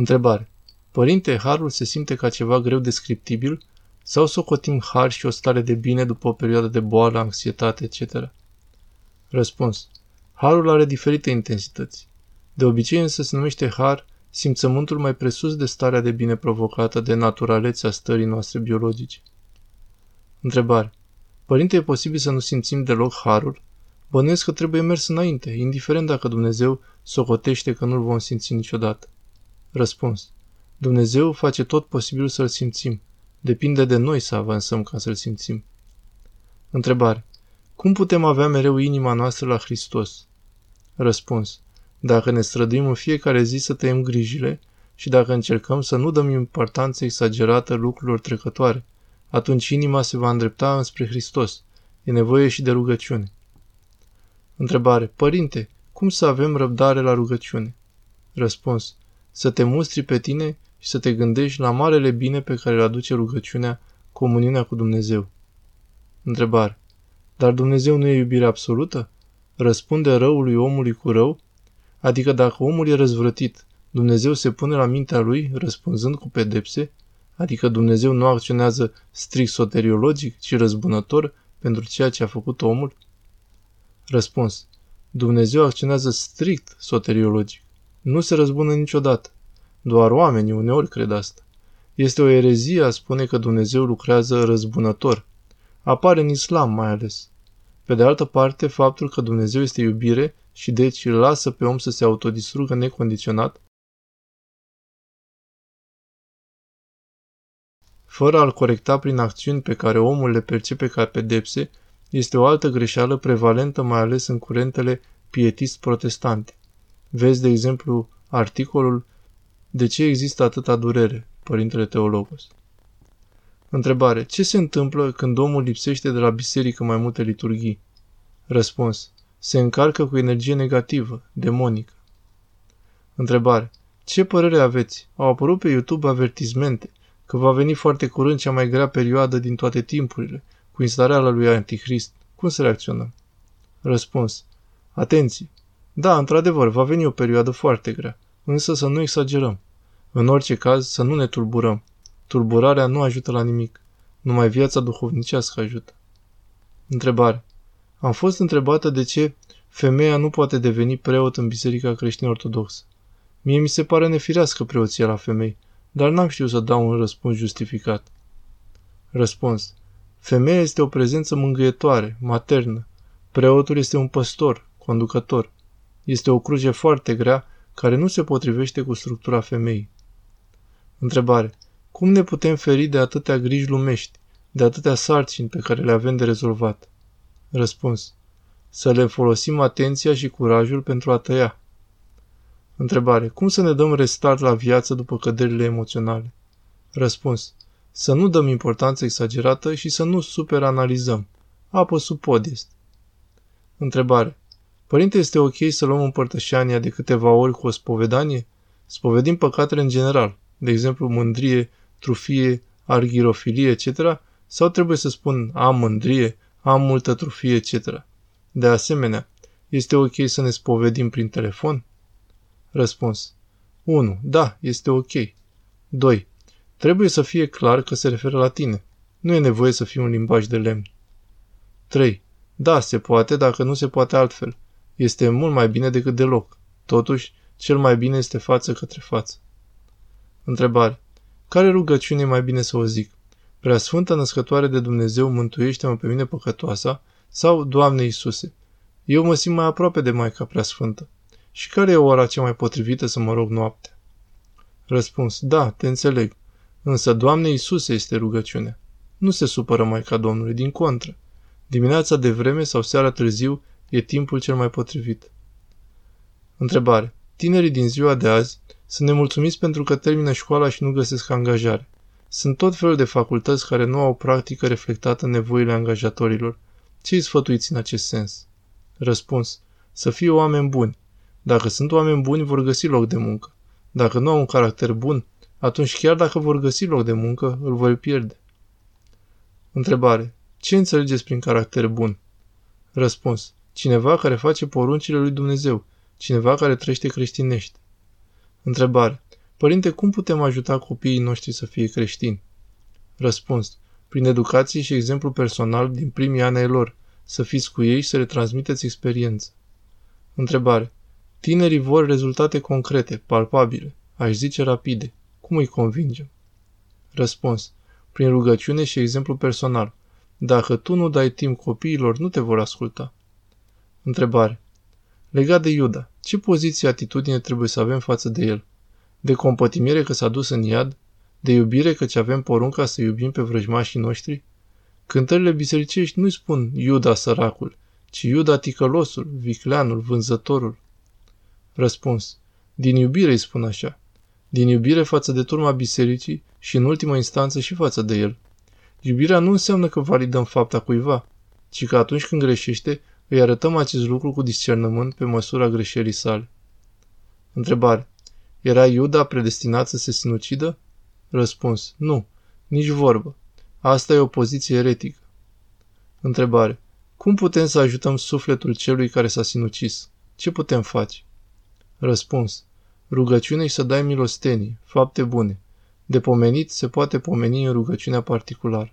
Întrebare. Părinte, harul se simte ca ceva greu descriptibil sau socotim har și o stare de bine după o perioadă de boală, anxietate, etc.? Răspuns. Harul are diferite intensități. De obicei însă se numește har simțământul mai presus de starea de bine provocată de naturalețea stării noastre biologice. Întrebare. Părinte, e posibil să nu simțim deloc harul? Bănuiesc că trebuie mers înainte, indiferent dacă Dumnezeu socotește că nu-l vom simți niciodată. Răspuns. Dumnezeu face tot posibilul să-l simțim. Depinde de noi să avansăm ca să-l simțim. Întrebare. Cum putem avea mereu inima noastră la Hristos? Răspuns. Dacă ne străduim în fiecare zi să tăiem grijile și dacă încercăm să nu dăm importanță exagerată lucrurilor trecătoare, atunci inima se va îndrepta înspre Hristos. E nevoie și de rugăciune. Întrebare. Părinte, cum să avem răbdare la rugăciune? Răspuns. Să te mustri pe tine și să te gândești la marele bine pe care îl aduce rugăciunea, comuniunea cu Dumnezeu. Întrebare. Dar Dumnezeu nu e iubire absolută? Răspunde răului omului cu rău? Adică dacă omul e răzvrătit, Dumnezeu se pune la mintea lui răspunzând cu pedepse? Adică Dumnezeu nu acționează strict soteriologic, ci răzbunător pentru ceea ce a făcut omul? Răspuns. Dumnezeu acționează strict soteriologic. Nu se răzbună niciodată. Doar oamenii uneori cred asta. Este o erezie a spune că Dumnezeu lucrează răzbunător. Apare în islam mai ales. Pe de altă parte, faptul că Dumnezeu este iubire și deci îl lasă pe om să se autodistrugă necondiționat, fără a-l corecta prin acțiuni pe care omul le percepe ca pedepse, este o altă greșeală prevalentă mai ales în curentele pietist protestante. Vezi, de exemplu, articolul De ce există atâta durere, Părintele Teologos? Întrebare. Ce se întâmplă când omul lipsește de la biserică mai multe liturghii? Răspuns. Se încarcă cu energie negativă, demonică. Întrebare. Ce părere aveți? Au apărut pe YouTube avertizmente că va veni foarte curând cea mai grea perioadă din toate timpurile, cu instalarea lui Antichrist. Cum să reacționăm? Răspuns. Atenție! Da, într-adevăr, va veni o perioadă foarte grea, însă să nu exagerăm. În orice caz, să nu ne tulburăm. Tulburarea nu ajută la nimic. Numai viața duhovnicească ajută. Întrebare. Am fost întrebată de ce femeia nu poate deveni preot în Biserica Creștin-Ortodoxă. Mie mi se pare nefirească preoția la femei, dar n-am știut să dau un răspuns justificat. Răspuns. Femeia este o prezență mângâietoare, maternă. Preotul este un păstor, conducător. Este o cruce foarte grea care nu se potrivește cu structura femeii. Întrebare. Cum ne putem feri de atâtea griji lumești, de atâtea sarcini pe care le avem de rezolvat? Răspuns. Să le folosim atenția și curajul pentru a tăia. Întrebare. Cum să ne dăm restart la viață după căderile emoționale? Răspuns. Să nu dăm importanță exagerată și să nu superanalizăm. Apă sub pod este. Întrebare. Părinte, este ok să luăm împărtășania de câteva ori cu o spovedanie? Spovedim păcatele în general, de exemplu mândrie, trufie, argirofilie, etc., sau trebuie să spun am mândrie, am multă trufie, etc. De asemenea, este ok să ne spovedim prin telefon? Răspuns. 1. Da, este ok. 2. Trebuie să fie clar că se referă la tine. Nu e nevoie să fie un limbaj de lemn. 3. Da, se poate, dacă nu se poate altfel. Este mult mai bine decât deloc. Totuși, cel mai bine este față către față. Întrebare. Care rugăciune e mai bine să o zic? Prea Sfântă Născătoare de Dumnezeu, mântuiește-mă pe mine păcătoasa, sau Doamne Iisuse? Eu mă simt mai aproape de Maica Prea Sfântă. Și care e ora cea mai potrivită să mă rog noaptea? Răspuns. Da, te înțeleg. Însă Doamne Iisuse este rugăciunea. Nu se supără Maica Domnului, din contră. Dimineața de vreme sau seara târziu e timpul cel mai potrivit. Întrebare. Tinerii din ziua de azi sunt nemulțumiți pentru că termină școala și nu găsesc angajare. Sunt tot felul de facultăți care nu au practică reflectată în nevoile angajatorilor. Ce îi sfătuiți în acest sens? Răspuns. Să fie oameni buni. Dacă sunt oameni buni, vor găsi loc de muncă. Dacă nu au un caracter bun, atunci chiar dacă vor găsi loc de muncă, îl vor pierde. Întrebare. Ce înțelegeți prin caracter bun? Răspuns. Cineva care face poruncile lui Dumnezeu. Cineva care trăiește creștinește. Întrebare. Părinte, cum putem ajuta copiii noștri să fie creștini? Răspuns. Prin educație și exemplu personal din primii ani ai lor, să fiți cu ei și să le transmiteți experiență. Întrebare. Tinerii vor rezultate concrete, palpabile, aș zice rapide. Cum îi convingem? Răspuns. Prin rugăciune și exemplu personal. Dacă tu nu dai timp copiilor, nu te vor asculta. Întrebare. Legat de Iuda, ce poziție atitudine trebuie să avem față de el? De compătimire că s-a dus în iad? De iubire că ce avem porunca să iubim pe vrăjmașii noștri? Cântările bisericești nu-i spun Iuda săracul, ci Iuda ticălosul, vicleanul, vânzătorul. Răspuns. Din iubire îi spun așa. Din iubire față de turma bisericii și în ultimă instanță și față de el. Iubirea nu înseamnă că validăm fapta cuiva, ci că atunci când greșește, îi arătăm acest lucru cu discernământ pe măsura greșelii sale. Întrebare. Era Iuda predestinat să se sinucidă? Răspuns. Nu, nici vorbă. Asta e o poziție eretică. Întrebare. Cum putem să ajutăm sufletul celui care s-a sinucis? Ce putem face? Răspuns. Rugăciune și să dai milostenie, fapte bune. De pomenit se poate pomeni în rugăciunea particulară.